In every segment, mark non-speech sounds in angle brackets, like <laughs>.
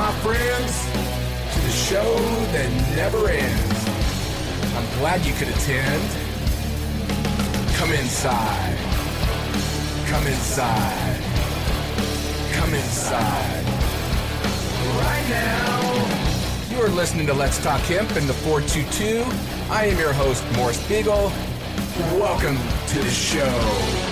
my friends, to the show that never ends. I'm glad you could attend. Come inside. Come inside. Come inside. Right now. You are listening to Let's Talk Hemp in the 422. I am your host, Morris Beegle. Welcome to the show.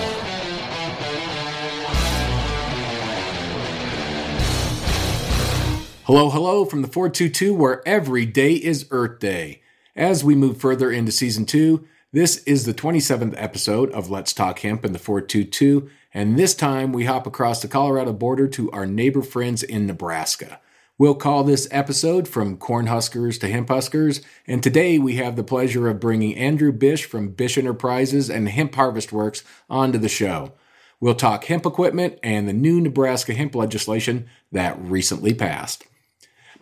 Hello, hello from the 422, where every day is Earth Day. As we move further into season two, this is the 27th episode of Let's Talk Hemp in the 422, and this time we hop across the Colorado border to our neighbor friends in Nebraska. We'll call this episode From Corn Huskers to Hemp Huskers, and today we have the pleasure of bringing Andrew Bish from Bish Enterprises and Hemp Harvest Works onto the show. We'll talk hemp equipment and the new Nebraska hemp legislation that recently passed.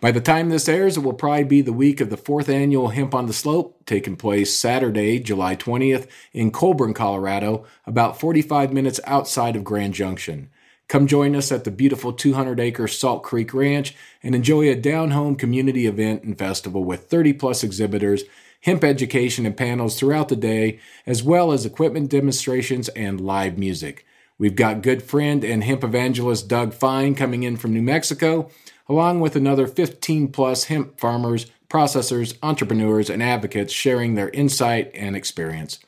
By the time this airs, it will probably be the week of the fourth annual Hemp on the Slope, taking place Saturday, July 20th, in Collbran, Colorado, about 45 minutes outside of Grand Junction. Come join us at the beautiful 200 acre Salt Creek Ranch and enjoy a down home community event and festival with 30 plus exhibitors, hemp education and panels throughout the day, as well as equipment demonstrations and live music. We've got good friend and hemp evangelist Doug Fine coming in from New Mexico along with another 15 plus hemp farmers, processors, entrepreneurs, and advocates sharing their insight and experience.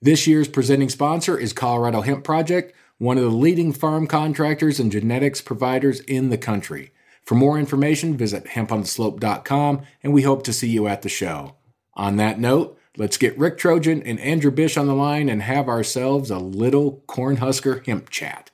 This year's presenting sponsor is Colorado Hemp Project, one of the leading farm contractors and genetics providers in the country. For more information, visit hempontheslope.com, and we hope to see you at the show. On that note, let's get Rick Trojan and Andrew Bish on the line and have ourselves a little Cornhusker hemp chat.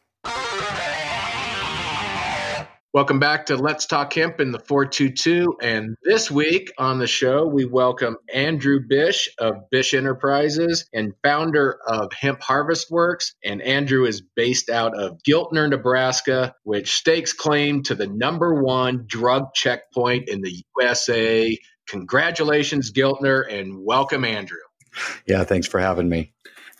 Welcome back to Let's Talk Hemp in the 422. And this week on the show, we welcome Andrew Bish of Bish Enterprises and founder of Hemp Harvest Works. And Andrew is based out of Giltner, Nebraska, which stakes claim to the number one drug checkpoint in the USA. Congratulations, Giltner, and welcome, Andrew. Yeah, thanks for having me.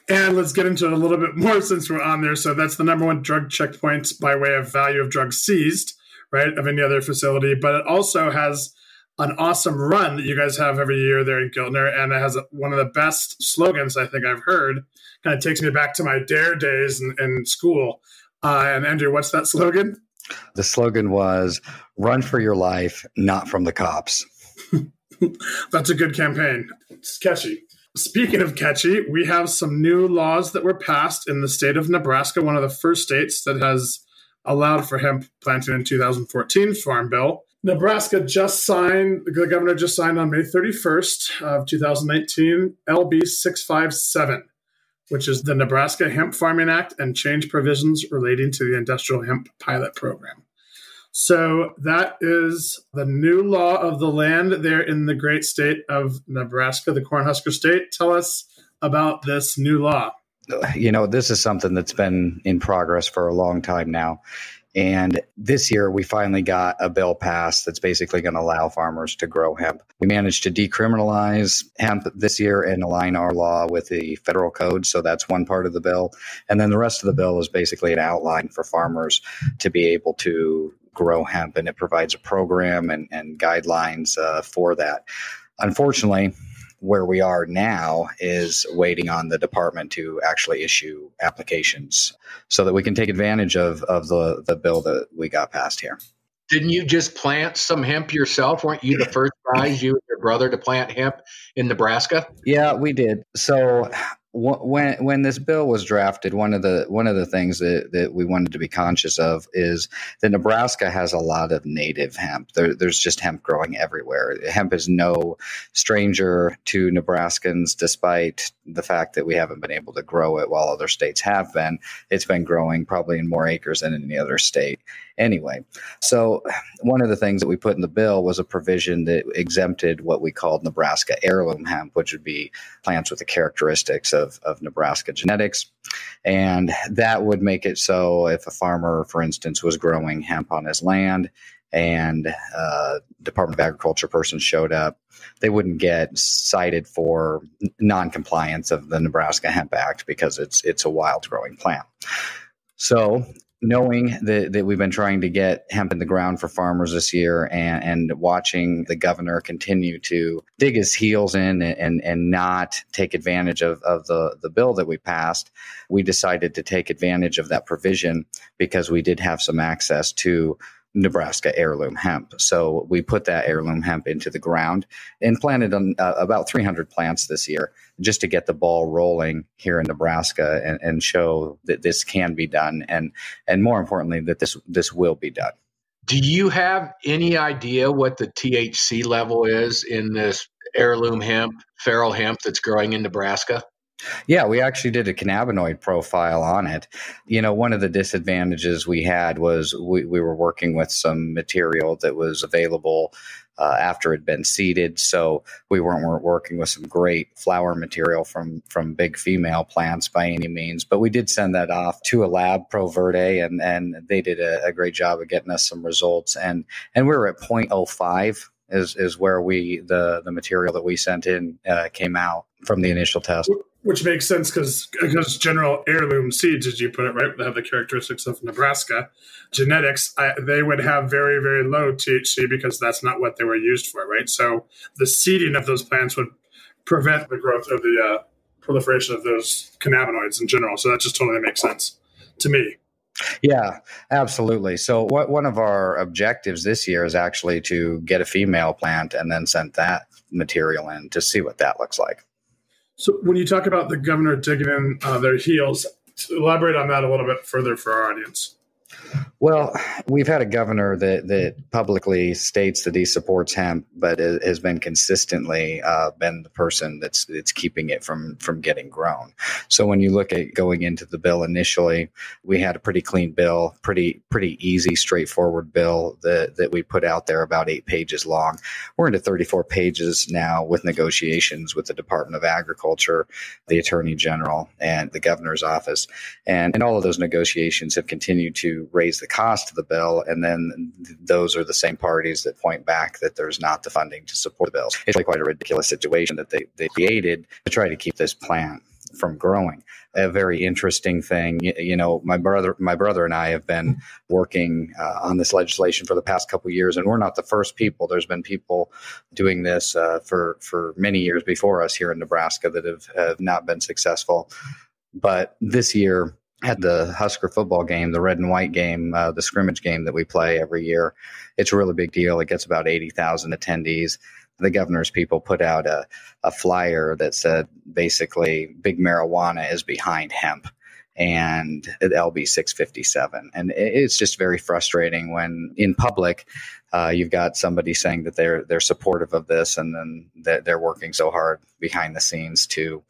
And let's get into it a little bit more since we're on there. So that's the number one drug checkpoint by way of value of drugs seized right, of any other facility. But it also has an awesome run that you guys have every year there in Giltner, and it has one of the best slogans I think I've heard. Kind of takes me back to my Dare days in, in school. Uh, and Andrew, what's that slogan? The slogan was "Run for your life, not from the cops." <laughs> That's a good campaign. It's catchy. Speaking of catchy, we have some new laws that were passed in the state of Nebraska, one of the first states that has allowed for hemp planting in 2014 Farm Bill. Nebraska just signed, the governor just signed on May 31st of 2019, LB 657, which is the Nebraska Hemp Farming Act and change provisions relating to the industrial hemp pilot program. So that is the new law of the land there in the great state of Nebraska, the Cornhusker state. Tell us about this new law you know, this is something that's been in progress for a long time now. And this year, we finally got a bill passed that's basically going to allow farmers to grow hemp. We managed to decriminalize hemp this year and align our law with the federal code. So that's one part of the bill. And then the rest of the bill is basically an outline for farmers to be able to grow hemp. And it provides a program and, and guidelines uh, for that. Unfortunately, where we are now is waiting on the department to actually issue applications so that we can take advantage of, of the, the bill that we got passed here. Didn't you just plant some hemp yourself? Weren't you the first guys, you and your brother, to plant hemp in Nebraska? Yeah, we did. So when when this bill was drafted, one of the one of the things that, that we wanted to be conscious of is that Nebraska has a lot of native hemp. There, there's just hemp growing everywhere. Hemp is no stranger to Nebraskans, despite the fact that we haven't been able to grow it while other states have been. It's been growing probably in more acres than any other state anyway. So, one of the things that we put in the bill was a provision that exempted what we called Nebraska heirloom hemp, which would be plants with the characteristics of, of Nebraska genetics. And that would make it so if a farmer, for instance, was growing hemp on his land and uh, Department of Agriculture person showed up, they wouldn't get cited for noncompliance of the Nebraska Hemp Act because it's it's a wild growing plant. So knowing that, that we've been trying to get hemp in the ground for farmers this year and, and watching the governor continue to dig his heels in and, and not take advantage of, of the, the bill that we passed, we decided to take advantage of that provision because we did have some access to Nebraska heirloom hemp. So we put that heirloom hemp into the ground and planted on, uh, about 300 plants this year just to get the ball rolling here in Nebraska and, and show that this can be done and and more importantly that this this will be done. Do you have any idea what the THC level is in this heirloom hemp, feral hemp that's growing in Nebraska? Yeah, we actually did a cannabinoid profile on it. You know, one of the disadvantages we had was we, we were working with some material that was available uh, after it had been seeded. So we weren't, weren't working with some great flower material from from big female plants by any means. But we did send that off to a lab, Pro Verde, and and they did a, a great job of getting us some results. And and we were at 0.05 is is where we the the material that we sent in uh, came out from the initial test which makes sense because because general heirloom seeds, as you put it, right, have the characteristics of Nebraska genetics. I, they would have very very low THC because that's not what they were used for, right? So the seeding of those plants would prevent the growth of the uh, proliferation of those cannabinoids in general. So that just totally makes sense to me. Yeah, absolutely. So, what, one of our objectives this year is actually to get a female plant and then send that material in to see what that looks like. So when you talk about the governor digging in uh, their heels, elaborate on that a little bit further for our audience. Well, we've had a governor that that publicly states that he supports hemp, but has been consistently uh, been the person that's that's keeping it from from getting grown. So when you look at going into the bill initially, we had a pretty clean bill, pretty pretty easy, straightforward bill that that we put out there, about eight pages long. We're into 34 pages now with negotiations with the Department of Agriculture, the Attorney General, and the governor's office, and and all of those negotiations have continued to raise the cost of the bill, and then those are the same parties that point back that there's not the funding to support the bills. It's like quite a ridiculous situation that they, they created to try to keep this plant from growing. A very interesting thing, you know, my brother, my brother and I have been working uh, on this legislation for the past couple years, and we're not the first people. There's been people doing this uh, for for many years before us here in Nebraska that have, have not been successful. But this year, had the Husker football game, the red and white game, uh, the scrimmage game that we play every year. It's a really big deal. It gets about 80,000 attendees. The governor's people put out a, a flyer that said basically big marijuana is behind hemp and LB 657. And it's just very frustrating when in public uh, you've got somebody saying that they're they're supportive of this and then they're working so hard behind the scenes to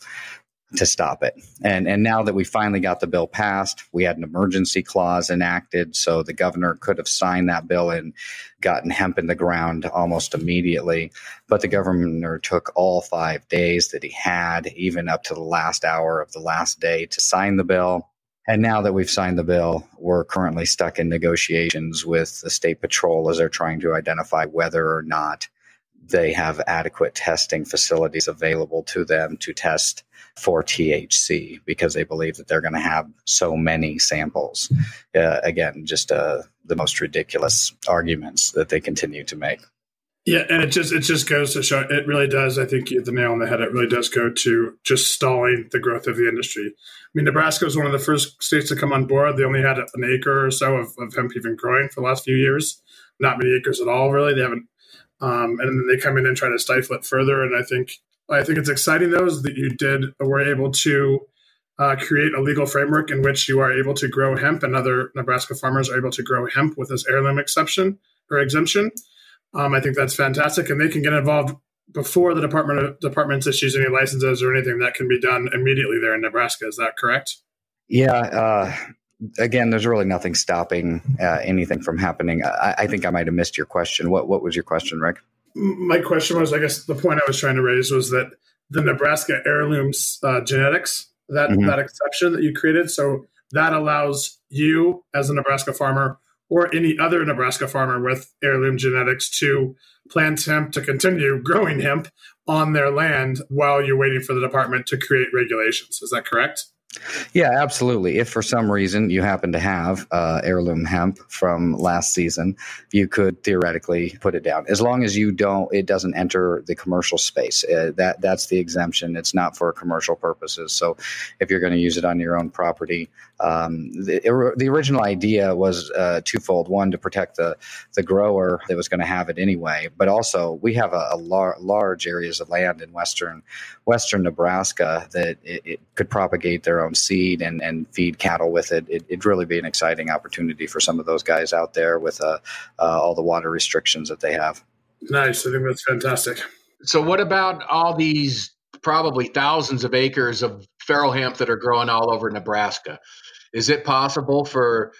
to stop it. And and now that we finally got the bill passed, we had an emergency clause enacted, so the governor could have signed that bill and gotten hemp in the ground almost immediately. But the governor took all five days that he had, even up to the last hour of the last day, to sign the bill. And now that we've signed the bill, we're currently stuck in negotiations with the state patrol as they're trying to identify whether or not they have adequate testing facilities available to them to test for THC because they believe that they're going to have so many samples. Uh, again, just uh, the most ridiculous arguments that they continue to make. Yeah, and it just it just goes to show it really does. I think you hit the nail on the head. It really does go to just stalling the growth of the industry. I mean, Nebraska was one of the first states to come on board. They only had an acre or so of, of hemp even growing for the last few years. Not many acres at all, really. They haven't um, and then they come in and try to stifle it further. And I think I think it's exciting though is that you did were able to uh, create a legal framework in which you are able to grow hemp, and other Nebraska farmers are able to grow hemp with this heirloom exception or exemption. Um, I think that's fantastic, and they can get involved before the department of, department issues any licenses or anything. That can be done immediately there in Nebraska. Is that correct? Yeah, uh, again, there's really nothing stopping uh, anything from happening. I, I, think I might have missed your question. What What was your question, Rick? My question was, I guess the point I was trying to raise was that the Nebraska heirlooms uh, genetics that mm-hmm. that exception that you created, so that allows you as a Nebraska farmer or any other Nebraska farmer with heirloom genetics to plant hemp to continue <laughs> growing hemp on their land while you're waiting for the department to create regulations. Is that correct? Yeah, absolutely. If for some reason you happen to have uh, heirloom hemp from last season, you could theoretically put it down as long as you don't. It doesn't enter the commercial space. Uh, that that's the exemption. It's not for commercial purposes. So, if you're going to use it on your own property, um, the, the original idea was uh, twofold: one to protect the the grower that was going to have it anyway, but also we have a, a lar- large areas of land in western western Nebraska that it, it could propagate their own seed and, and feed cattle with it. it. It'd really be an exciting opportunity for some of those guys out there with uh, uh, all the water restrictions that they have. Nice. I think that's fantastic. So, what about all these probably thousands of acres of feral hemp that are growing all over Nebraska? Is it possible for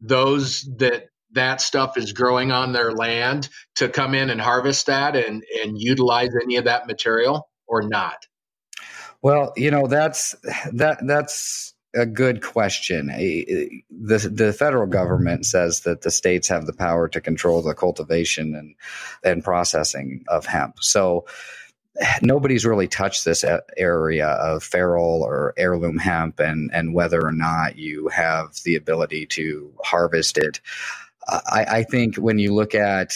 those that that stuff is growing on their land to come in and harvest that and, and utilize any of that material or not? Well, you know that's that that's a good question. The the federal government says that the states have the power to control the cultivation and and processing of hemp. So nobody's really touched this area of feral or heirloom hemp and and whether or not you have the ability to harvest it. I, I think when you look at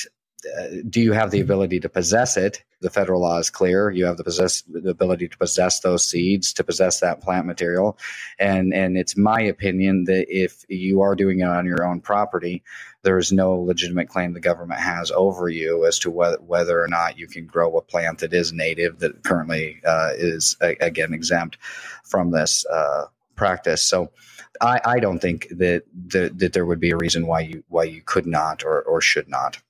do you have the ability to possess it? The federal law is clear. You have the possess the ability to possess those seeds, to possess that plant material, and and it's my opinion that if you are doing it on your own property, there is no legitimate claim the government has over you as to whether whether or not you can grow a plant that is native that currently uh, is again exempt from this uh, practice. So. I, I don't think that, that that there would be a reason why you why you could not or, or should not.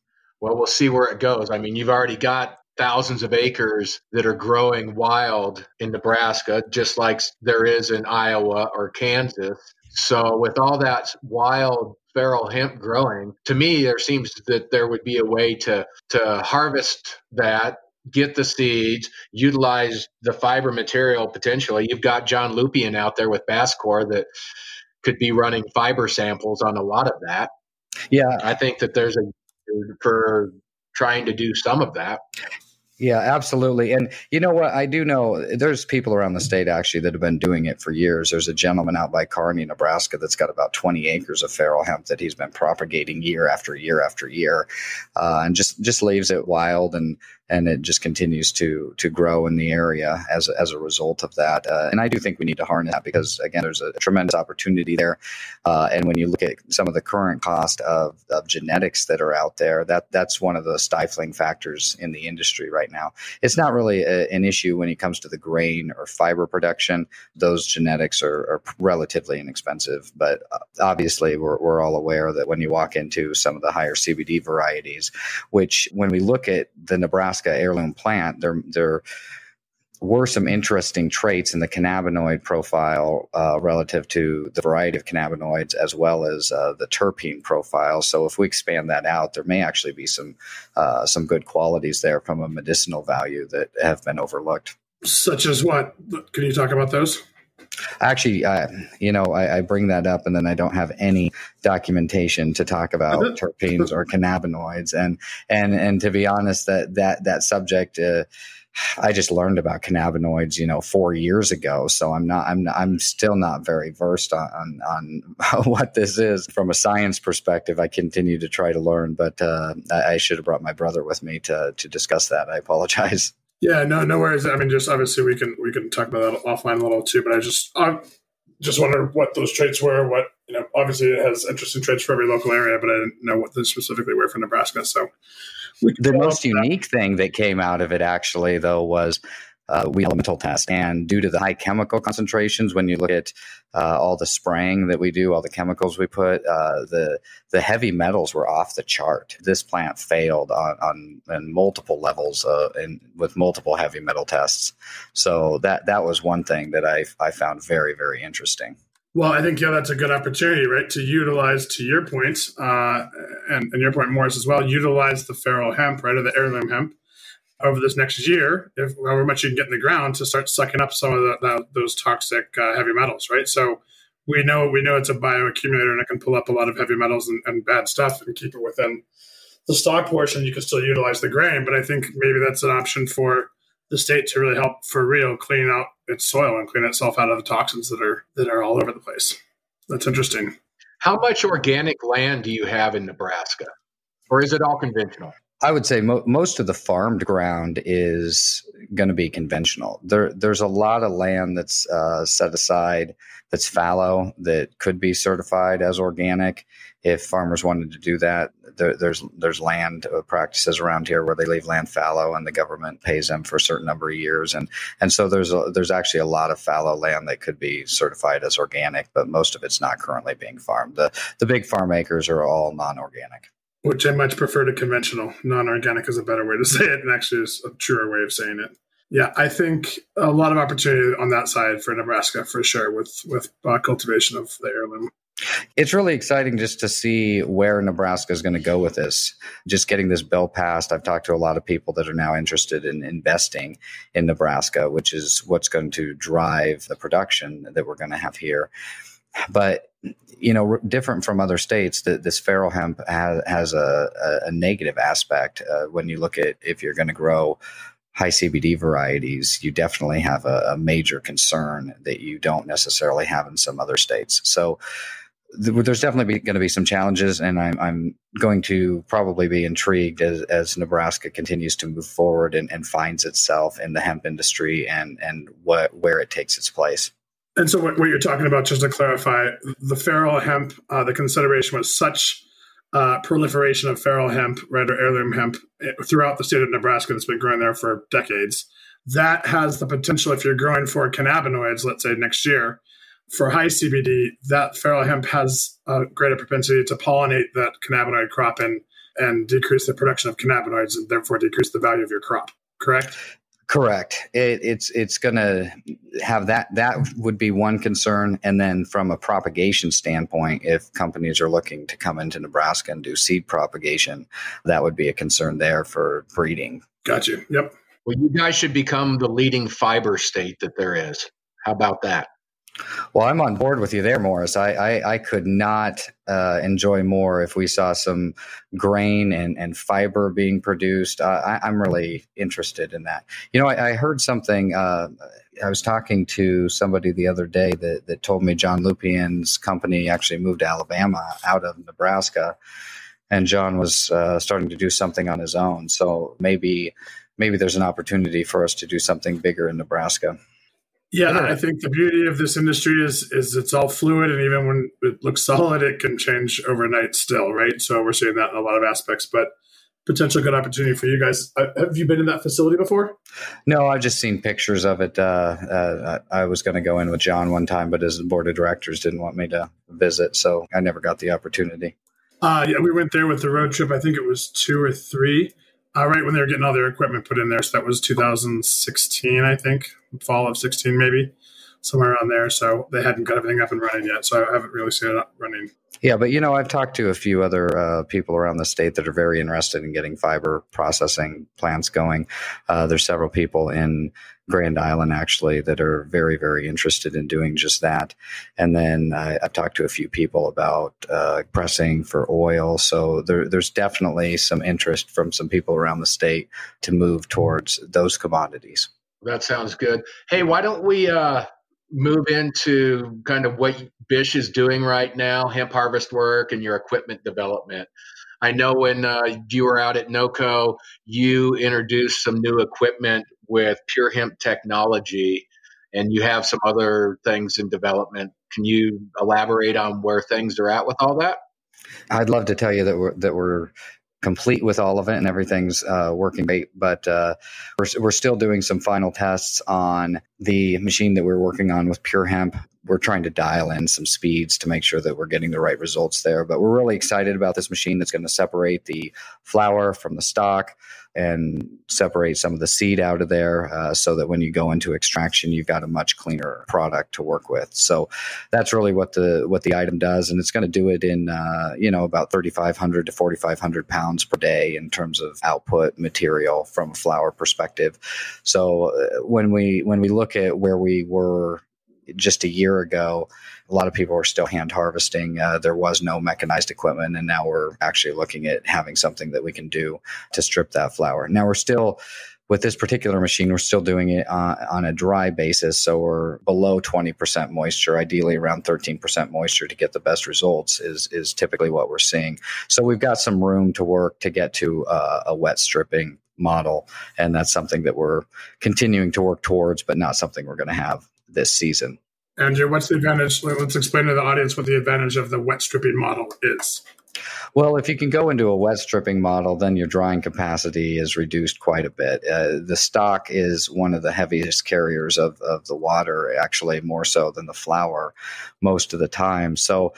Well, we'll see where it goes. I mean, you've already got thousands of acres that are growing wild in Nebraska, just like there is in Iowa or Kansas. So, with all that wild feral hemp growing, to me, there seems that there would be a way to to harvest that, get the seeds, utilize the fiber material potentially. You've got John Lupien out there with Basscor that could be running fiber samples on a lot of that. Yeah, I think that there's a for trying to do some of that. Yeah, absolutely. And you know what? I do know there's people around the state actually that have been doing it for years. There's a gentleman out by Kearney, Nebraska, that's got about 20 acres of feral hemp that he's been propagating year after year after year, uh, and just just leaves it wild and and it just continues to to grow in the area as as a result of that. Uh, and I do think we need to harness that because again, there's a tremendous opportunity there. Uh, and when you look at some of the current cost of, of genetics that are out there, that that's one of the stifling factors in the industry right now. It's not really a, an issue when it comes to the grain or fiber production. Those genetics are, are relatively inexpensive, but uh, obviously we're we're all aware that when you walk into some of the higher CBD varieties, which when we look at the Nebraska Nebraska heirloom plant, there there were some interesting traits in the cannabinoid profile uh, relative to the variety of cannabinoids as well as uh, the terpene profile. So if we expand that out, there may actually be some uh, some good qualities there from a medicinal value that have been overlooked. Such as what? Can you talk about those? Actually, uh, you know, I, I, bring that up, and then I don't have any documentation to talk about terpenes or cannabinoids, and and and to be honest, that that that subject. Uh, I just learned about cannabinoids, you know, four years ago. So I'm not, I'm, I'm still not very versed on, on, on <laughs> what this is from a science perspective. I continue to try to learn, but uh, I, I, should have brought my brother with me to to discuss that. I apologize. Yeah, no, no worries. I mean, just obviously we can we can talk about that offline a little too. But I just I just wonder what those traits were. What you know, obviously it has interesting traits for every local area, but I didn't know what they specifically were for Nebraska. So the most unique that. thing that came out of it actually though was uh, we elemental test. And due to the high chemical concentrations, when you look at uh, all the spraying that we do, all the chemicals we put, uh, the the heavy metals were off the chart. This plant failed on on, on multiple levels uh, and with multiple heavy metal tests. So that that was one thing that I I found very very interesting. Well, I think yeah, that's a good opportunity, right? To utilize, to your point, uh, and, and your point, Morris, as well. Utilize the feral hemp, right, or the heirloom hemp, over this next year, if however much you can get in the ground to start sucking up some of the, the, those toxic uh, heavy metals, right? So we know we know it's a bioaccumulator and it can pull up a lot of heavy metals and, and bad stuff and keep it within the stalk portion. You can still utilize the grain, but I think maybe that's an option for the state to really help for real clean out its soil and clean itself out of the toxins that are that are all over the place. That's interesting. How much organic land do you have in Nebraska, or is it all conventional? I would say mo- most of the farmed ground is going to be conventional. There, there's a lot of land that's uh, set aside that's fallow that could be certified as organic if farmers wanted to do that. There, there's there's land uh, practices around here where they leave land fallow and the government pays them for a certain number of years, and and so there's a, there's actually a lot of fallow land that could be certified as organic, but most of it's not currently being farmed. The the big farm acres are all non-organic which I much prefer to conventional. Non organic is a better way to <laughs> say it, and actually is a truer way of saying it. Yeah, I think a lot of opportunity on that side for Nebraska for sure with with uh, cultivation of the heirloom. It's really exciting just to see where Nebraska is going to go with this. Just getting this bill passed, I've talked to a lot of people that are now interested in investing in Nebraska, which is what's going to drive the production that we're going to have here. But you know, different from other states, that this feral hemp has, has a, a, negative aspect. Uh, when you look at if you're going to grow high CBD varieties, you definitely have a, a, major concern that you don't necessarily have in some other states. So th- there's definitely going to be some challenges, and I'm, I'm, going to probably be intrigued as, as Nebraska continues to move forward and, and finds itself in the hemp industry and and what where it takes its place. And so, what, what, you're talking about, just to clarify, the feral hemp, uh, the consideration was such uh, proliferation of feral hemp, right, or heirloom hemp eh, throughout the state of Nebraska that's been growing there for decades. That has the potential, if you're growing for cannabinoids, let's say next year, for high CBD, that feral hemp has a greater propensity to pollinate that cannabinoid crop and and decrease the production of cannabinoids and therefore decrease the value of your crop. Correct? Correct. It, it's it's going to have that. That would be one concern, and then from a propagation standpoint, if companies are looking to come into Nebraska and do seed propagation, that would be a concern there for breeding. Got you. Yep. Well, you guys should become the leading fiber state that there is. How about that? Well, I'm on board with you there, Morris. I, I, I could not uh, enjoy more if we saw some grain and, and fiber being produced. Uh, I, am really interested in that. You know, I, I heard something. Uh, I was talking to somebody the other day that, that told me John Lupien's company actually moved to Alabama out of Nebraska, and John was uh, starting to do something on his own. So maybe maybe there's an opportunity for us to do something bigger in Nebraska. Yeah, I think the beauty of this industry is is it's all fluid, and even when it looks solid, it can change overnight still, right? So we're seeing that in a lot of aspects, but potential good opportunity for you guys. Uh, have you been in that facility before? No, I've just seen pictures of it. Uh, uh, I was going to go in with John one time, but his board of directors didn't want me to visit, so I never got the opportunity. Uh, yeah, we went there with the road trip. I think it was two or three uh, right when they were getting all their equipment put in there. So that was 2016, I think, fall of 16, maybe somewhere around there. So they hadn't got everything up and running yet. So I haven't really seen it up running. Yeah, but you know, I've talked to a few other uh, people around the state that are very interested in getting fiber processing plants going. Uh, there's several people in Grand Island actually that are very, very interested in doing just that. And then I, have talked to a few people about uh, pressing for oil. So there, there's definitely some interest from some people around the state to move towards those commodities. That sounds good. Hey, why don't we uh, move into kind of what Bish is doing right now, hemp harvest work and your equipment development? I know when uh, you were out at NOCO, you introduced some new equipment with Pure Hemp technology, and you have some other things in development. Can you elaborate on where things are at with all that? I'd love to tell you that we're that we're complete with all of it and everything's uh, working great. But uh, we're, we're still doing some final tests on the machine that we're working on with Pure Hemp. We're trying to dial in some speeds to make sure that we're getting the right results there. But we're really excited about this machine that's going to separate the flower from the stalk and separate some of the seed out of there uh, so that when you go into extraction you've got a much cleaner product to work with. So that's really what the what the item does and it's going to do it in uh, you know about 3500 to 4500 pounds per day in terms of output material from a flower perspective. So uh, when we when we look at where we were just a year ago, a lot of people were still hand harvesting. Uh, there was no mechanized equipment, and now we're actually looking at having something that we can do to strip that flower. Now we're still with this particular machine, we're still doing it uh, on a dry basis. So we're below 20% moisture, ideally around 13% moisture to get the best results is, is typically what we're seeing. So we've got some room to work to get to uh, a wet stripping model. And that's something that we're continuing to work towards, but not something we're going to have this season. Andrew, what's the advantage? Let's explain to the audience what the advantage of the wet stripping model is. Well, if you can go into a wet stripping model, then your drying capacity is reduced quite a bit. Uh, the stalk is one of the heaviest carriers of, of the water, actually more so than the flower most of the time. So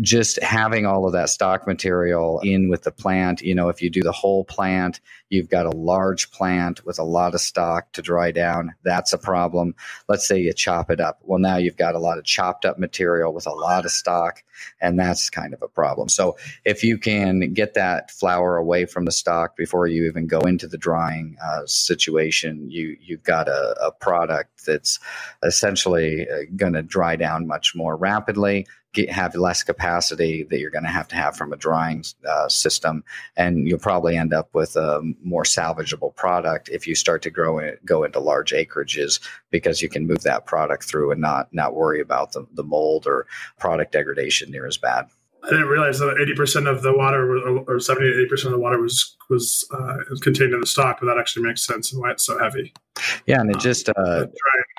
just having all of that stalk material in with the plant, you know, if you do the whole plant, you've got a large plant with a lot of stalk to dry down. That's a problem. Let's say you chop it up. Well, now you've got a lot of chopped up material with a lot of stalk, and that's kind of a problem. So if you can get that flower away from the stalk before you even go into the drying uh, situation, you you've got a, a product that's essentially uh, going to dry down much more rapidly get, have less capacity that you're going to have to have from a drying uh, system, and you'll probably end up with a more salvageable product if you start to grow it, go into large acreages because you can move that product through and not not worry about the, the mold or product degradation near as bad. I didn't realize that eighty percent of the water, or seventy to eighty percent of the water, was was uh, contained in the stalk. But that actually makes sense and why it's so heavy. Yeah, and it just uh,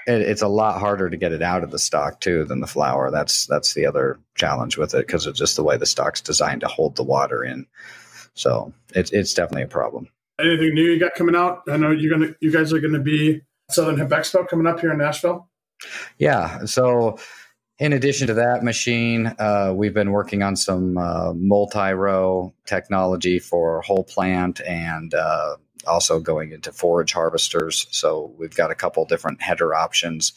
it, it's a lot harder to get it out of the stalk too than the flower. That's that's the other challenge with it because of just the way the stalk's designed to hold the water in. So it's it's definitely a problem. Anything new you got coming out? I know you're gonna you guys are gonna be Southern Hemp Expo coming up here in Nashville. Yeah, so in addition to that machine, uh, we've been working on some uh, multi row technology for whole plant and uh, also going into forage harvesters. So we've got a couple different header options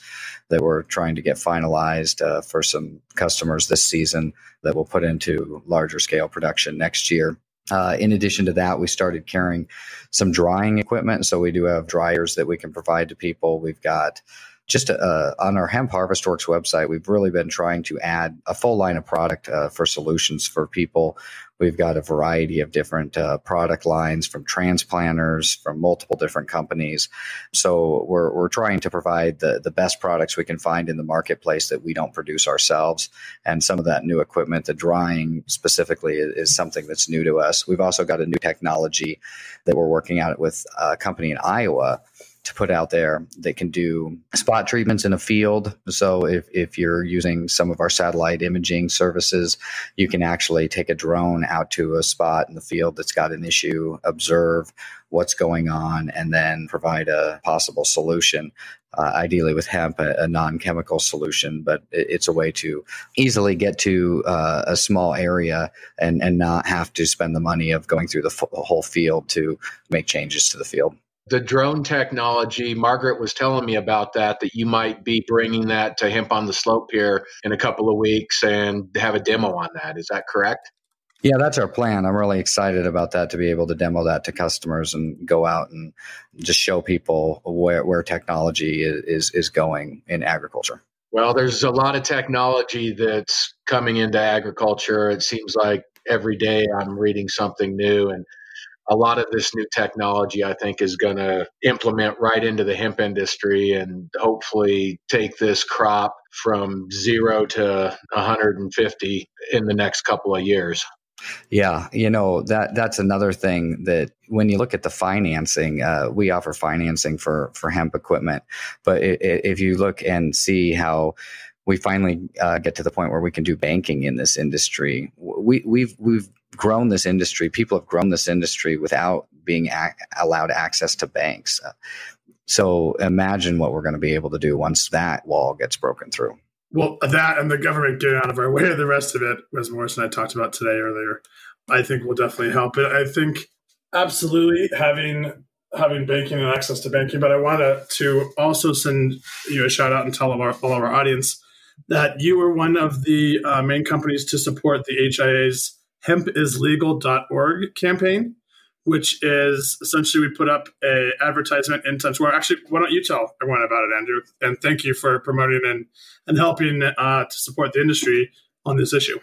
that we're trying to get finalized uh, for some customers this season that we'll put into larger scale production next year. Uh, in addition to that, we started carrying some drying equipment. So we do have dryers that we can provide to people. We've got just uh, on our Hemp Harvest Works website, we've really been trying to add a full line of product uh, for solutions for people. We've got a variety of different uh, product lines from transplanters from multiple different companies. So we're, we're trying to provide the, the best products we can find in the marketplace that we don't produce ourselves. And some of that new equipment, the drying specifically, is, is something that's new to us. We've also got a new technology that we're working out with a company in Iowa to put out there that can do spot treatments in a field. So if, if you're using some of our satellite imaging services, you can actually take a drone out to a spot in the field that's got an issue, observe what's going on, and then provide a possible solution. Uh, ideally with hemp, a, a, non-chemical solution, but it, it's a way to easily get to uh, a small area and, and not have to spend the money of going through the, f- the whole field to make changes to the field the drone technology margaret was telling me about that that you might be bringing that to hemp on the slope here in a couple of weeks and have a demo on that. Is that correct? Yeah that's our plan. I'm really excited about that to be able to demo that to customers and go out and just show people where, where technology is, is going in agriculture. Well there's a lot of technology that's coming into agriculture. It seems like every day i'm reading something new and a lot of this new technology, I think, is going to implement right into the hemp industry and hopefully take this crop from zero to 150 in the next couple of years. Yeah, you know that that's another thing that when you look at the financing, uh, we offer financing for for hemp equipment, but it, it, if you look and see how we finally uh, get to the point where we can do banking in this industry, we, we've we've grown this industry. People have grown this industry without being ac- allowed access to banks. So imagine what we're going to be able to do once that wall gets broken through. Well, that and the government getting out of our way, the rest of it, as Morris and I talked about today earlier, I think will definitely help. But I think absolutely having having banking and access to banking. But I want to also send you a shout out and tell all of our, all of our audience that you were one of the uh, main companies to support the HIA's hempislegal.org campaign, which is essentially we put up a advertisement in Times Square. Actually, why don't you tell everyone about it, Andrew? And thank you for promoting and, and helping uh, to support the industry on this issue.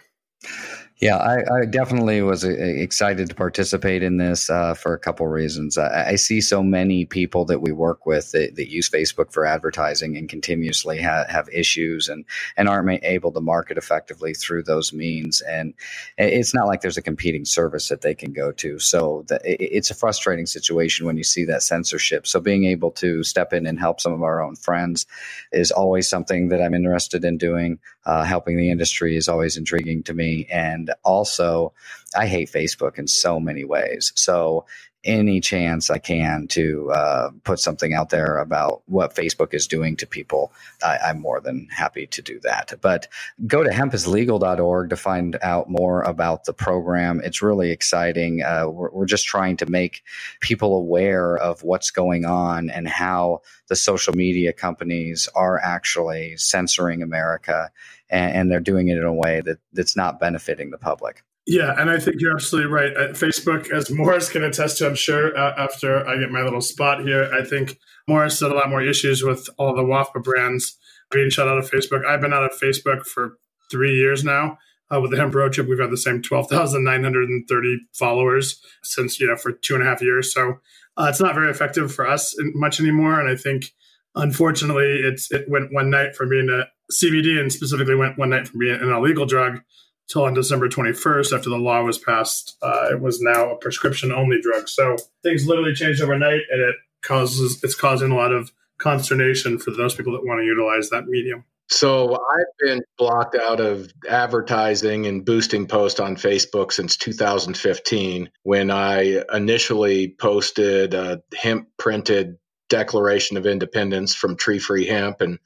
Yeah, I, I definitely was uh, excited to participate in this uh, for a couple reasons. I, I, see so many people that we work with that, that use Facebook for advertising and continuously ha- have issues and, and aren't able to market effectively through those means. And it's not like there's a competing service that they can go to. So the, it, it's a frustrating situation when you see that censorship. So being able to step in and help some of our own friends is always something that I'm interested in doing. Uh, helping the industry is always intriguing to me. And and also I hate Facebook in so many ways. So any chance I can to uh, put something out there about what Facebook is doing to people, I, am more than happy to do that. But go to hempislegal.org to find out more about the program. It's really exciting. Uh, we're, we're just trying to make people aware of what's going on and how the social media companies are actually censoring America and, they're doing it in a way that that's not benefiting the public. Yeah, and I think you're absolutely right. At Facebook, as Morris can attest to, I'm sure uh, after I get my little spot here, I think Morris had a lot more issues with all the WAFBA brands being shut out of Facebook. I've been out of Facebook for three years now. Uh, with the Hemp Road Trip, we've had the same 12,930 followers since, you know, for two and a half years. So uh, it's not very effective for us much anymore. And I think, unfortunately, it's it went one night from being a CBD and specifically went one night from being an illegal drug till on December 21st after the law was passed. Uh, it was now a prescription only drug. So things literally changed overnight and it causes it's causing a lot of consternation for those people that want to utilize that medium. So I've been blocked out of advertising and boosting posts on Facebook since 2015 when I initially posted a hemp printed Declaration of Independence from Tree Free Hemp and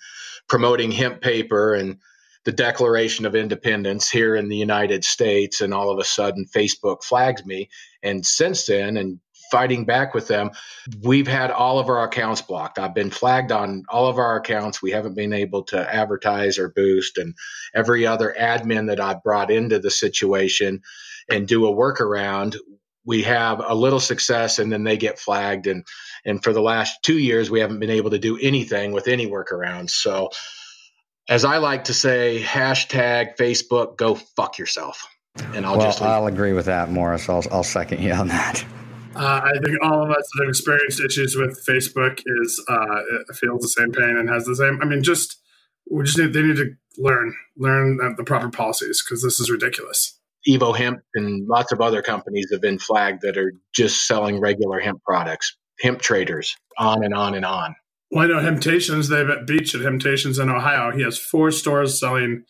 promoting hemp paper and the Declaration of Independence here in the United States. And all of a sudden, Facebook flags me. And since then, and fighting back with them, we've had all of our accounts blocked. I've been flagged on all of our accounts. We haven't been able to advertise or boost. And every other admin that I've brought into the situation and do a workaround, we have a little success and then they get flagged and and for the last two years we haven't been able to do anything with any workarounds so as i like to say hashtag facebook go fuck yourself and i'll well, just i'll agree with that morris i'll, I'll second you on that uh, I think all of us that have experienced issues with Facebook is uh, feels the same pain and has the same. I mean, just we just need they need to learn learn the proper policies because this is ridiculous. Evo Hemp and lots of other companies have been flagged that are just selling regular hemp products, hemp traders, on and on and on. Well, I know Hemptations, they have at Beach at Hemptations in Ohio. He has four stores selling,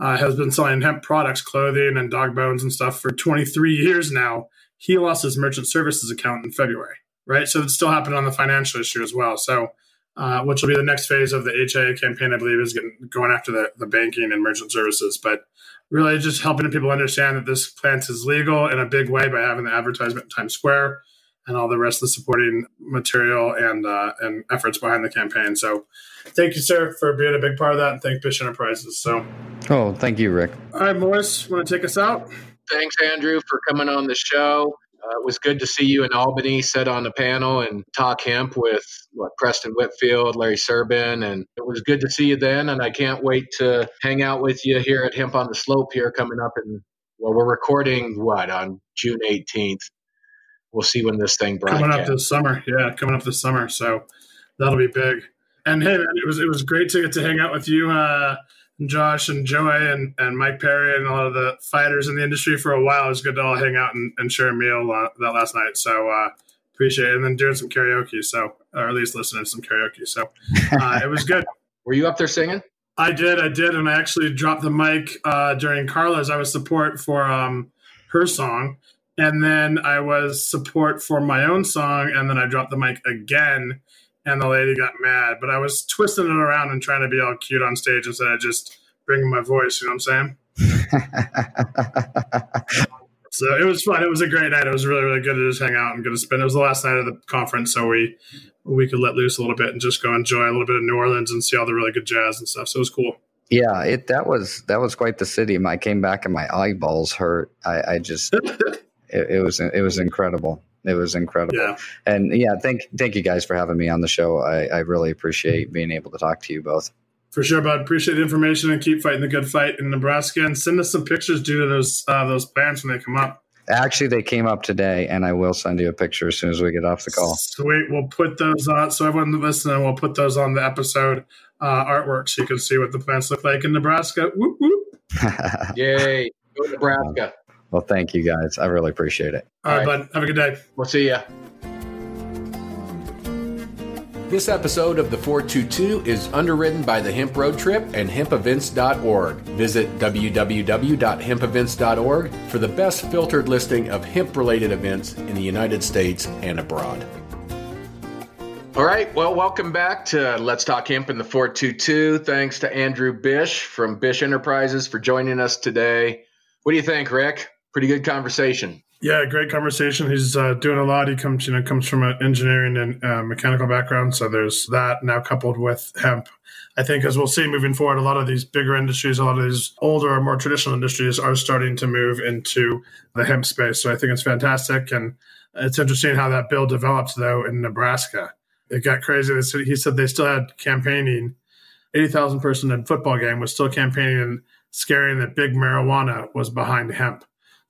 uh, has been selling hemp products, clothing, and dog bones and stuff for 23 years now. He lost his merchant services account in February, right? So it's still happened on the financial issue as well. So, uh, which will be the next phase of the HIA campaign, I believe, is getting, going after the, the banking and merchant services. But really just helping people understand that this plant is legal in a big way by having the advertisement in Times Square and all the rest of the supporting material and uh, and efforts behind the campaign. So, thank you, sir, for being a big part of that, and thank Bish Enterprises. So, oh, thank you, Rick. All right, Morris, want to take us out? Thanks, Andrew, for coming on the show. Uh, it was good to see you in Albany, sit on the panel and talk hemp with what Preston Whitfield, Larry Serbin, and it was good to see you then. And I can't wait to hang out with you here at Hemp on the Slope here coming up. And well, we're recording what on June 18th. We'll see when this thing broadcasts. Coming up this summer, yeah, coming up this summer. So that'll be big. And hey, man, it was it was great to get to hang out with you. Uh, Josh and Joey and, and Mike Perry and a lot of the fighters in the industry for a while. It was good to all hang out and, and share a meal uh, that last night. So uh, appreciate it. And then doing some karaoke. So, or at least listening to some karaoke. So uh, it was good. <laughs> Were you up there singing? I did. I did. And I actually dropped the mic uh, during Carla's. I was support for um, her song. And then I was support for my own song. And then I dropped the mic again and the lady got mad. But I was twisting it around and trying to be all cute on stage instead of just bringing my voice. You know what I'm saying? <laughs> so it was fun. It was a great night. It was really, really good to just hang out and get to spend. It was the last night of the conference, so we we could let loose a little bit and just go enjoy a little bit of New Orleans and see all the really good jazz and stuff. So it was cool. Yeah, it that was that was quite the city. I came back and my eyeballs hurt. I, I just <laughs> it, it was it was incredible. It was incredible. Yeah. And yeah, thank thank you guys for having me on the show. I, I really appreciate being able to talk to you both. For sure, bud. Appreciate the information and keep fighting the good fight in Nebraska. And send us some pictures due to those uh, those plants when they come up. Actually, they came up today, and I will send you a picture as soon as we get off the call. Sweet. We'll put those on. So everyone listening, we'll put those on the episode uh, artwork so you can see what the plants look like in Nebraska. Whoop, whoop. <laughs> Yay. Go Nebraska. Well, thank you guys. I really appreciate it. All right, bud. Have a good day. We'll see ya. This episode of the 422 is underwritten by the Hemp Road Trip and hempevents.org. Visit www.hempevents.org for the best filtered listing of hemp related events in the United States and abroad. All right. Well, welcome back to Let's Talk Hemp in the 422. Thanks to Andrew Bish from Bish Enterprises for joining us today. What do you think, Rick? Pretty good conversation. Yeah, great conversation. He's uh, doing a lot. He comes, you know, comes from an engineering and uh, mechanical background, so there's that now coupled with hemp. I think, as we'll see moving forward, a lot of these bigger industries, a lot of these older or more traditional industries, are starting to move into the hemp space. So I think it's fantastic, and it's interesting how that bill developed though in Nebraska. It got crazy. He said they still had campaigning. Eighty thousand person in football game was still campaigning and scaring that big marijuana was behind hemp.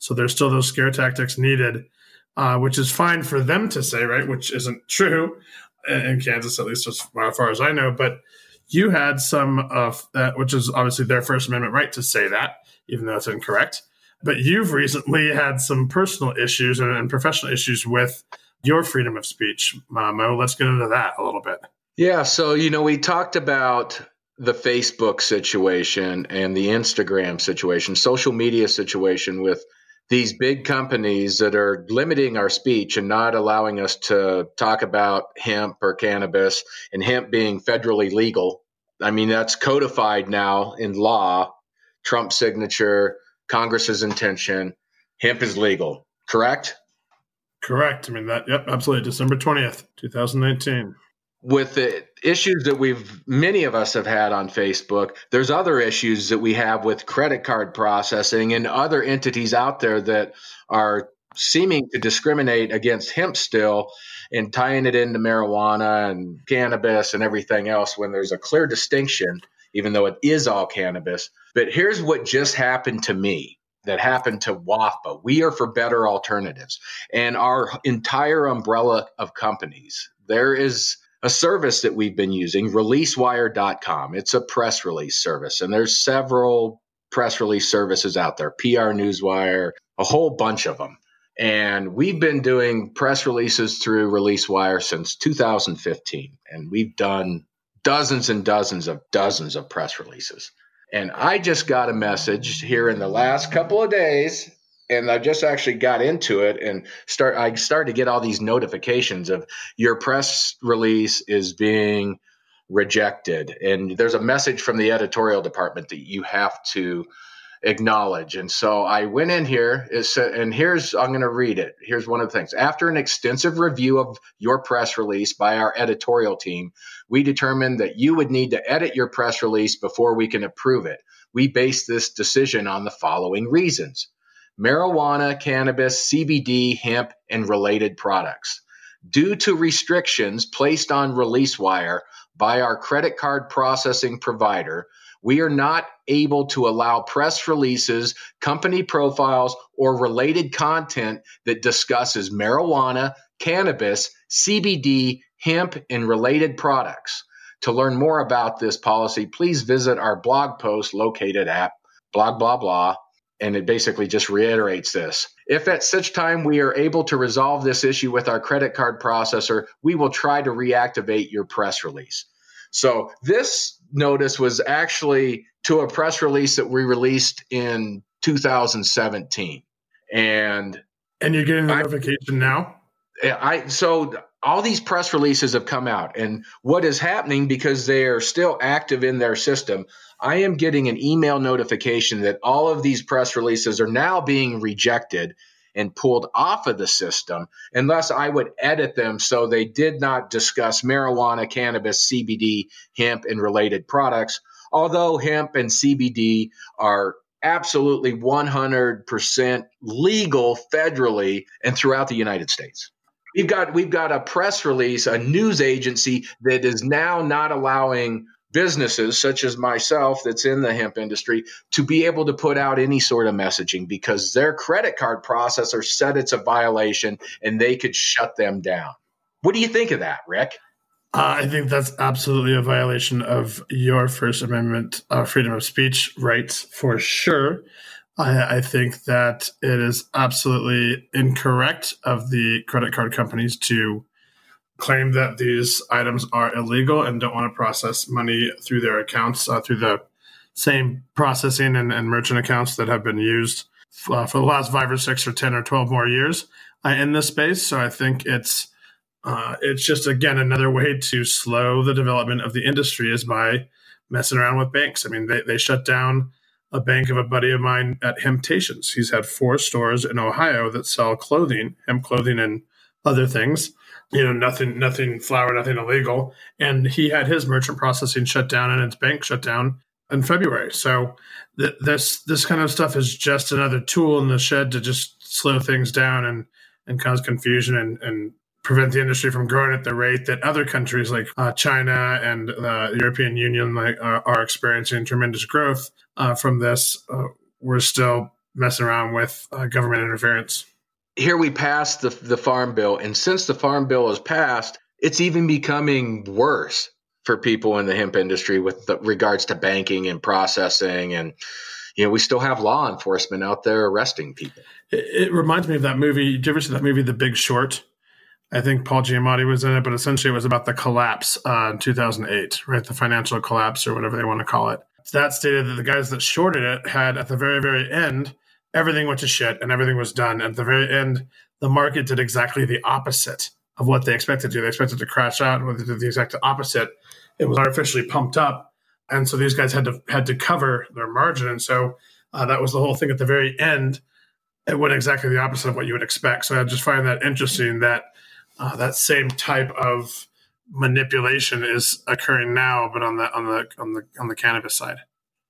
So there's still those scare tactics needed, uh, which is fine for them to say, right? Which isn't <laughs> true in Kansas, at least as far as I know. But you had some of that, which is obviously their First Amendment right to say that, even though it's incorrect. But you've recently had some personal issues and, professional issues with your freedom of speech, Mo. Let's get into that a little bit. Yeah. So, you know, we talked about the Facebook situation and the Instagram situation, social media situation with these big companies that are limiting our speech and not allowing us to talk about hemp or cannabis and hemp being federally legal. I mean, that's codified now in law, Trump's signature, Congress's intention. Hemp is legal, correct? Correct. I mean, that, yep, absolutely. December 20th, 2019 with the issues that we've many of us have had on Facebook, there's other issues that we have with credit card processing and other entities out there that are seeming to discriminate against hemp still and tying it into marijuana and cannabis and everything else when there's a clear distinction, even though it is all cannabis. But here's what just happened to me that happened to WAFBA. We are for better alternatives. And our entire umbrella of companies, there is a service that we've been using, releasewire.com. It's a press release service, and there's several press release services out there, PR Newswire, a whole bunch of them. And we've been doing press releases through ReleaseWire since 2015, and we've done dozens and dozens of dozens of press releases. And I just got a message here in the last couple of days and I just actually got into it and start I started to get all these notifications of your press release is being rejected. And there's a message from the editorial department that you have to acknowledge. And so I went in here and here's I'm going to read it. Here's one of the things. After an extensive review of your press release by our editorial team we determined that you would need to edit your press release before we can approve it. We base this decision on the following reasons marijuana, cannabis, CBD, hemp, and related products. Due to restrictions placed on Release Wire by our credit card processing provider, we are not able to allow press releases, company profiles, or related content that discusses marijuana, cannabis, CBD, hemp, and related products. To learn more about this policy, please visit our blog post located at blog blah blah and it basically just reiterates this. If at such time we are able to resolve this issue with our credit card processor, we will try to reactivate your press release. So this notice was actually to a press release that we released in 2017. And and you're getting the notification now? I so all these press releases have come out and what is happening because they are still active in their system I am getting an email notification that all of these press releases are now being rejected and pulled off of the system unless I would edit them so they did not discuss marijuana, cannabis, CBD, hemp, and related products. Although hemp and CBD are absolutely 100% legal federally and throughout the United States. We've got we've got a press release, a news agency that is now not allowing businesses such as myself that's in the hemp industry to be able to put out any sort of messaging because their credit card processor said it's a violation and they could shut them down. What do you think of that, Rick? Uh, I think that's absolutely a violation of your First Amendment uh, freedom of speech rights for sure. I, I, think that it is absolutely incorrect of the credit card companies to claim that these items are illegal and don't want to process money through their accounts uh, through the same processing and, and, merchant accounts that have been used uh, for the last five or six or ten or twelve more years uh, in this space. So I think it's uh, it's just again another way to slow the development of the industry is by messing around with banks. I mean, they they shut down a bank of a buddy of mine at Hemptations. He's had four stores in Ohio that sell clothing, hemp clothing, and other things. You know nothing nothing flower nothing illegal. And he had his merchant processing shut down and its bank shut down in february. So th- this this kind of stuff is just another tool in the shed to just slow things down and and cause confusion and and prevent the industry from growing at the rate that other countries like uh, China and the European Union like are, are experiencing tremendous growth uh, from this. Uh, we're still messing around with uh, government interference. Here we passed the, the farm bill, and since the farm bill has passed, it's even becoming worse for people in the hemp industry with the, regards to banking and processing and you know we still have law enforcement out there arresting people. It, it reminds me of that movie. Did you ever see that movie the big short? I think paul giamatti was in it but essentially it was about the collapse uh, in 2008 right? The financial collapse or whatever they want to call it that stated that the guys that shorted it had at the very very end everything went to shit and everything was done. At the very end, the market did exactly the opposite of what they expected to. Do. They expected to crash out, and they did the exact opposite. It was artificially pumped up, and so these guys had to had to cover their margin, and so uh, that was the whole thing. At the very end, it went exactly the opposite of what you would expect. So I just find that interesting that uh, that same type of manipulation is occurring now, but on the on the on the on the cannabis side.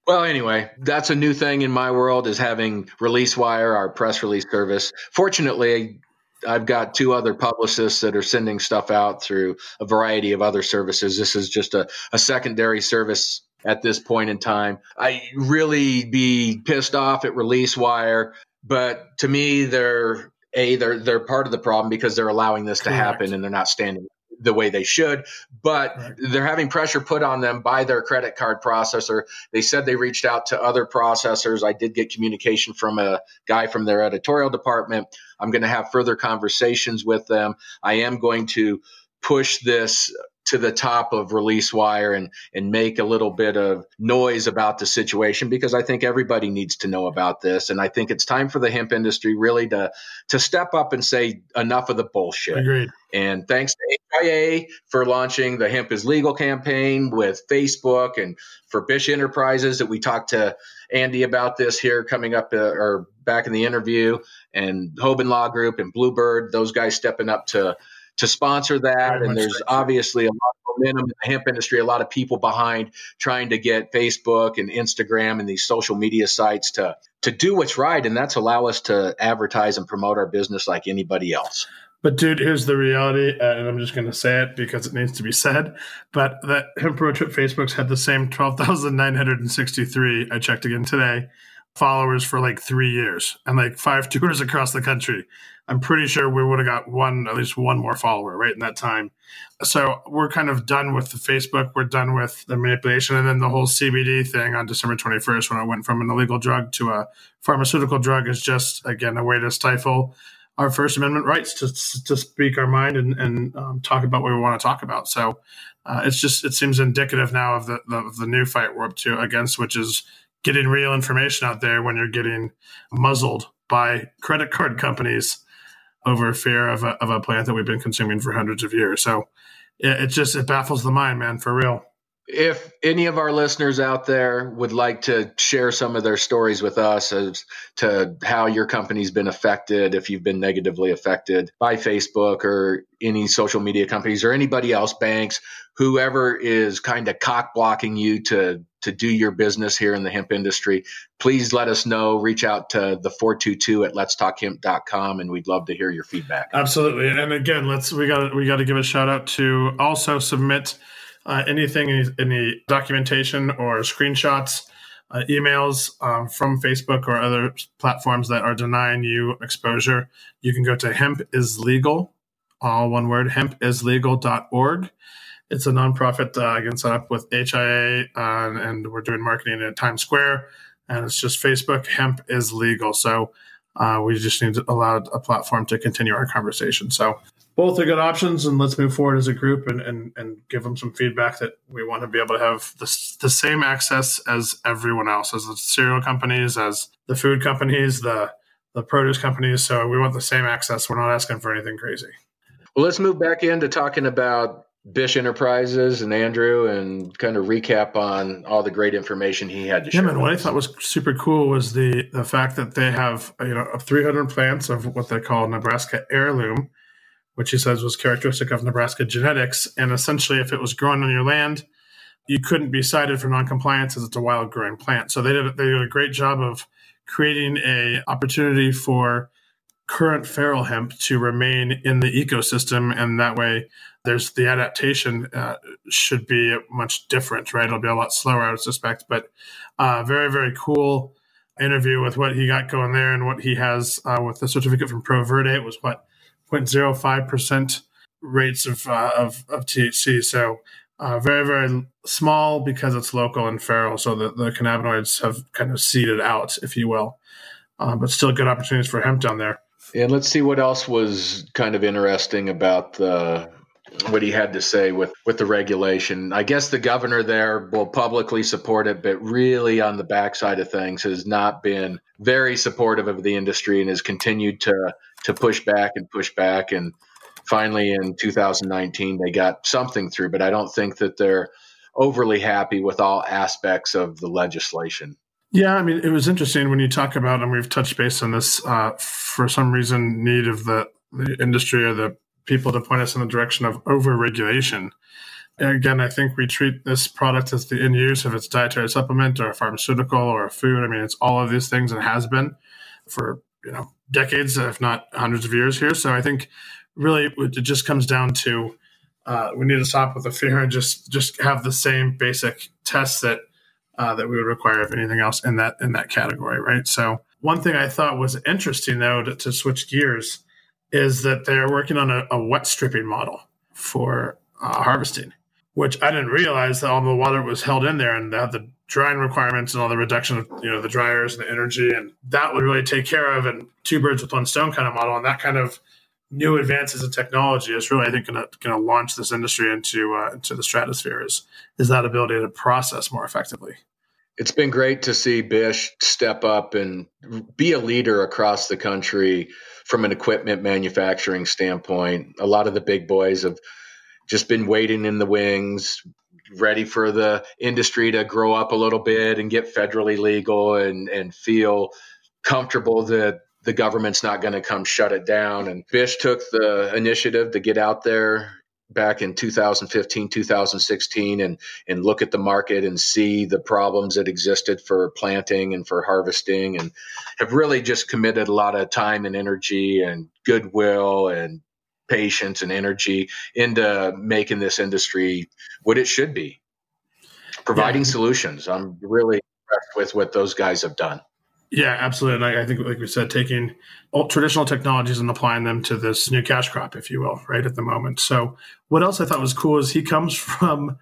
Well, anyway, that's a new thing in my world is having Release Wire, our press release service. Fortunately, I've got two other publicists that are sending stuff out through a variety of other services. This is just a, a secondary service at this point in time. I really be pissed off at Release Wire, but to me, they're a they're they're part of the problem because they're allowing this Correct. to happen and they're not standing the way they should, but right. they're having pressure put on them by their credit card processor. They said they reached out to other processors. I did get communication from a guy from their editorial department. I'm going to have further conversations with them. I am going to push this to the top of ReleaseWire and and make a little bit of noise about the situation because I think everybody needs to know about this and I think it's time for the hemp industry really to to step up and say enough of the bullshit. Agreed. And thanks to HIA for launching the hemp is legal campaign with Facebook and for Bish Enterprises that we talked to Andy about this here coming up uh, or back in the interview and Hoban Law Group and Bluebird those guys stepping up to to sponsor that. Very and there's obviously a lot of momentum in the hemp industry, a lot of people behind trying to get Facebook and Instagram and these social media sites to to do what's right, and that's allow us to advertise and promote our business like anybody else. But dude, here's the reality, uh, and I'm just going to say it because it needs to be said. But that Hemp Road Trip Facebook's had the same 12,963. I checked again today followers for like three years and like five <laughs> tours across the country. I'm pretty sure we would have got one, at least one more follower, right in that time. So we're kind of done with the Facebook. We're done with the manipulation, and then the whole CBD thing on December 21st, when I went from an illegal drug to a pharmaceutical drug, is just again a way to stifle our First Amendment rights to to speak our mind and and um, talk about what we want to talk about. So uh, it's just it seems indicative now of the, the the new fight we're up to against, which is getting real information out there when you're getting muzzled by credit card companies over fear of a, of a plant that we've been consuming for hundreds of years. So it, it just it baffles the mind, man, for real. If any of our listeners out there would like to share some of their stories with us as to how your company's been affected, if you've been negatively affected by Facebook or any social media companies or anybody else, banks, whoever is kind of cock blocking you to to do your business here in the hemp industry, please let us know. Reach out to the 422 at letstalkhemp.com and we'd love to hear your feedback. Absolutely. And again, let's we got we got to give a shout out to also submit uh, anything, any, documentation or screenshots, uh, emails um, from Facebook or other platforms that are denying you exposure, you can go to hemp is legal, all one word, hempislegal.org. It's a nonprofit, uh, again, set up with HIA, uh, and we're doing marketing at Times Square. And it's just Facebook, hemp is legal. So uh, we just need to allow a platform to continue our conversation. So both are good options, and let's move forward as a group and, and, and give them some feedback that we want to be able to have the, the same access as everyone else, as the cereal companies, as the food companies, the the produce companies. So we want the same access. We're not asking for anything crazy. Well, let's move back into talking about Bish Enterprises and Andrew and kind of recap on all the great information he had to share. Yeah, man, what I thought was super cool was the the fact that they have you know 300 plants of what they call Nebraska heirloom, which he says was characteristic of Nebraska genetics, and essentially, if it was grown on your land, you couldn't be cited for noncompliance as it's a wild growing plant. So they did they did a great job of creating a opportunity for current feral hemp to remain in the ecosystem, and that way there's the adaptation uh, should be much different, right? It'll be a lot slower, I would suspect, but uh, very, very cool interview with what he got going there and what he has uh, with the certificate from Pro Verde. It was what 0.05% rates of, uh, of, of THC. So uh, very, very small because it's local and feral. So the, the cannabinoids have kind of seeded out, if you will. Uh, but still good opportunities for hemp down there. And let's see what else was kind of interesting about the what he had to say with with the regulation. I guess the governor there will publicly support it, but really on the backside of things has not been very supportive of the industry and has continued to to push back and push back. And finally, in 2019, they got something through, but I don't think that they're overly happy with all aspects of the legislation. Yeah, I mean, it was interesting when you talk about, and we've touched base on this uh, for some reason, need of the, the industry or the people to point us in the direction of overregulation. Again, I think we treat this product as the end use if it's dietary supplement or a pharmaceutical or a food. I mean, it's all of these things and has been for you know decades, if not hundreds of years here. So I think really it just comes down to uh, we need to stop with the fear and just just have the same basic tests that uh, that we would require of anything else in that in that category, right? So one thing I thought was interesting though to, to switch gears is that they're working on a, a wet stripping model for uh, harvesting, which I didn't realize that all the water was held in there and they have the drying requirements and all the reduction of you know the dryers and the energy, and that would really take care of and two birds with one stone kind of model, and that kind of new advances in technology is really I think going to launch this industry into uh, into the stratosphere is is that ability to process more effectively. It's been great to see Bish step up and be a leader across the country from an equipment manufacturing standpoint. A lot of the big boys have just been waiting in the wings, ready for the industry to grow up a little bit and get federally legal and, and feel comfortable that the government's not going to come shut it down. And Bish took the initiative to get out there back in 2015 2016 and and look at the market and see the problems that existed for planting and for harvesting and have really just committed a lot of time and energy and goodwill and patience and energy into making this industry what it should be. Providing yeah. solutions. I'm really impressed with what those guys have done yeah, absolutely. And I, I, think, like we said, taking old traditional technologies and applying them to this new cash crop, if you will, right at the moment. So, what else I thought was cool is he comes <laughs> from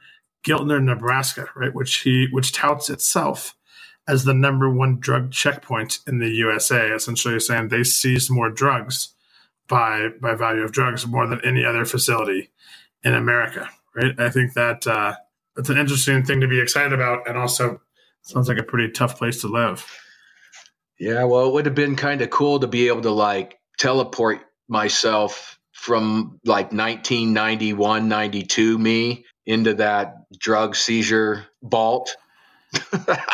Giltner, Nebraska, right, which he which touts itself as the number one drug checkpoint in the USA. Essentially, saying they seized more drugs by by value of drugs more than any other facility in America. Right. I think that uh, that's an interesting thing to be excited about, and also sounds like a pretty tough place to live. Yeah, well, it would have been kind of cool to be able to like teleport myself from like 1991, 92 me into that drug seizure vault. that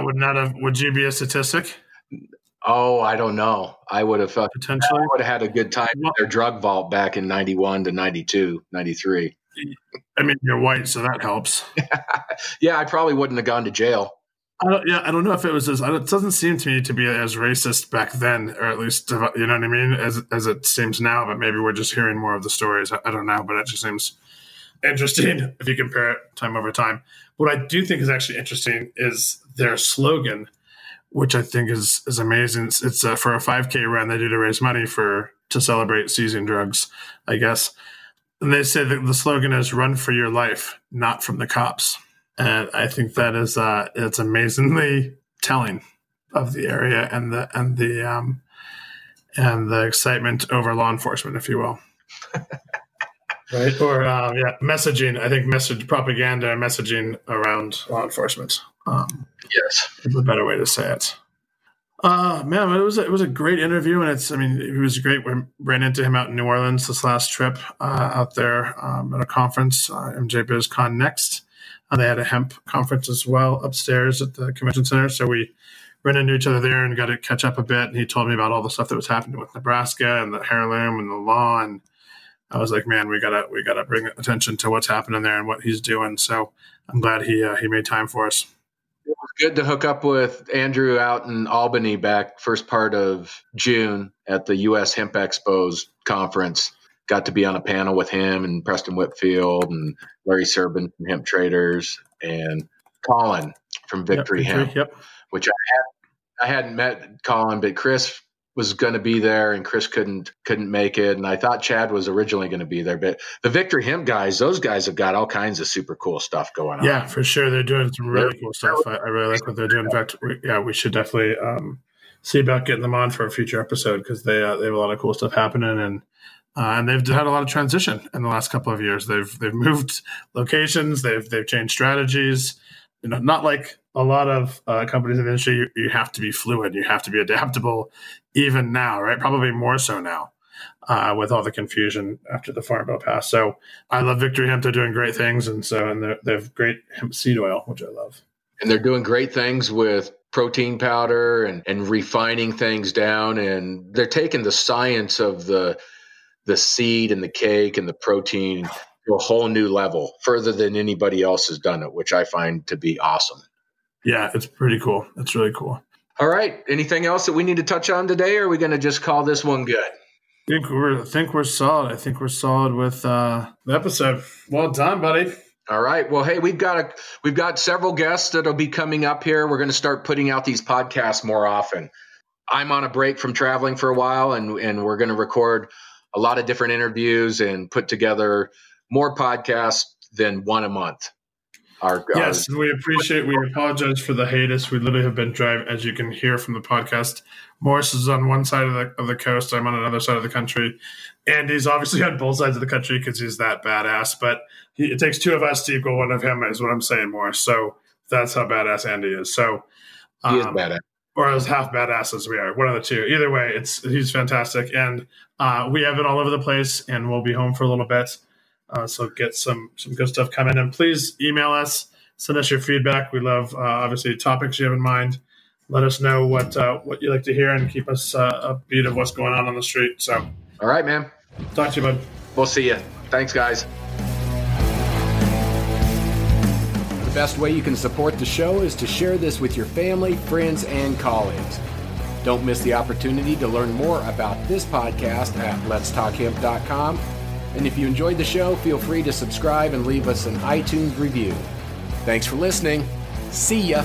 would not have, would you be a statistic? Oh, I don't know. I would have potentially I would have had a good time well, their drug vault back in 91 to 92, 93. I mean, you're white, so that helps. <laughs> yeah, I probably wouldn't have gone to jail. I don't, yeah, I don't know if it was as. It doesn't seem to me to be as racist back then, or at least you know what I mean, as as it seems now. But maybe we're just hearing more of the stories. I, I don't know, but it just seems interesting <laughs> if you compare it time over time. What I do think is actually interesting is their slogan, which I think is is amazing. It's, it's uh, for a 5K run they do to raise money for to celebrate seizing drugs, I guess. And they say that the slogan is "Run for your life, not from the cops." And I think that is uh, it's amazingly telling of the area and the and the um, and the excitement over law enforcement, if you will. <laughs> right or um, yeah messaging i think message propaganda messaging around law enforcement um, yes is a better way to say it uh, man, it was a, it was a great interview, and it's I mean it was great. We ran into him out in New Orleans this last trip uh, out there um, at a conference, uh, MJ BizCon Next. Uh, they had a hemp conference as well upstairs at the convention center, so we ran into each other there and got to catch up a bit. And he told me about all the stuff that was happening with Nebraska and the heirloom and the law and I was like, man, we gotta we gotta bring attention to what's happening there and what he's doing. So I'm glad he uh, he made time for us. It was good to hook up with Andrew out in Albany back first part of June at the U.S. Hemp Expos conference. Got to be on a panel with him and Preston Whitfield and Larry Serbin from Hemp Traders and Colin from Victory yep, Hemp, yep. which I had I hadn't met Colin, but Chris was going to be there and Chris couldn't couldn't make it. And I thought Chad was originally going to be there but the Victory Hemp guys those guys have got all kinds of super cool stuff going on. Yeah for sure. They're doing some really cool stuff. I, I really like what they're doing. In fact we, yeah we should definitely um, see about getting them on for a future episode because they uh, they have a lot of cool stuff happening and uh, and they've had a lot of transition in the last couple of years. They've they've moved locations. They've they've changed strategies. You know not like a lot of uh, companies in the industry, you, you, have to be fluid, you have to be adaptable, even now, right? Probably more so now uh, with all the confusion after the Farm Bill passed. So I love Victory Hemp; they're doing great things, and so and they have great hemp seed oil, which I love. And they're doing great things with protein powder and, and refining things down, and they're taking the science of the the seed and the cake and the protein <laughs> to a whole new level, further than anybody else has done it, which I find to be awesome. Yeah, it's pretty cool. It's really cool. All right. Anything else that we need to touch on today, or are we going to just call this one good? I think we're I think we're solid. I think we're solid with uh, the episode. Well done, buddy. All right. Well, hey, we've got a we've got several guests that'll be coming up here. We're going to start putting out these podcasts more often. I'm on a break from traveling for a while, and and we're going to record a lot of different interviews and put together more podcasts than one a month. Our, yes, our, we appreciate. We apologize for the hiatus. We literally have been driving, as you can hear from the podcast. Morris is on one side of the of the coast. I'm on another side of the country, and he's obviously on both sides of the country because he's that badass. But he, it takes two of us to equal one of him, is what I'm saying, Morris. So that's how badass Andy is. So um, he is um, badass, or as half badass as we are. One of the two. Either way, it's he's fantastic, and uh, we have it all over the place, and we'll be home for a little bit. Uh, so get some some good stuff coming, and please email us, send us your feedback. We love uh, obviously topics you have in mind. Let us know what uh, what you like to hear, and keep us uh, upbeat of what's going on on the street. So, all right, man. Talk to you, bud. We'll see you. Thanks, guys. The best way you can support the show is to share this with your family, friends, and colleagues. Don't miss the opportunity to learn more about this podcast at letstalkhemp.com and if you enjoyed the show, feel free to subscribe and leave us an iTunes review. Thanks for listening. See ya.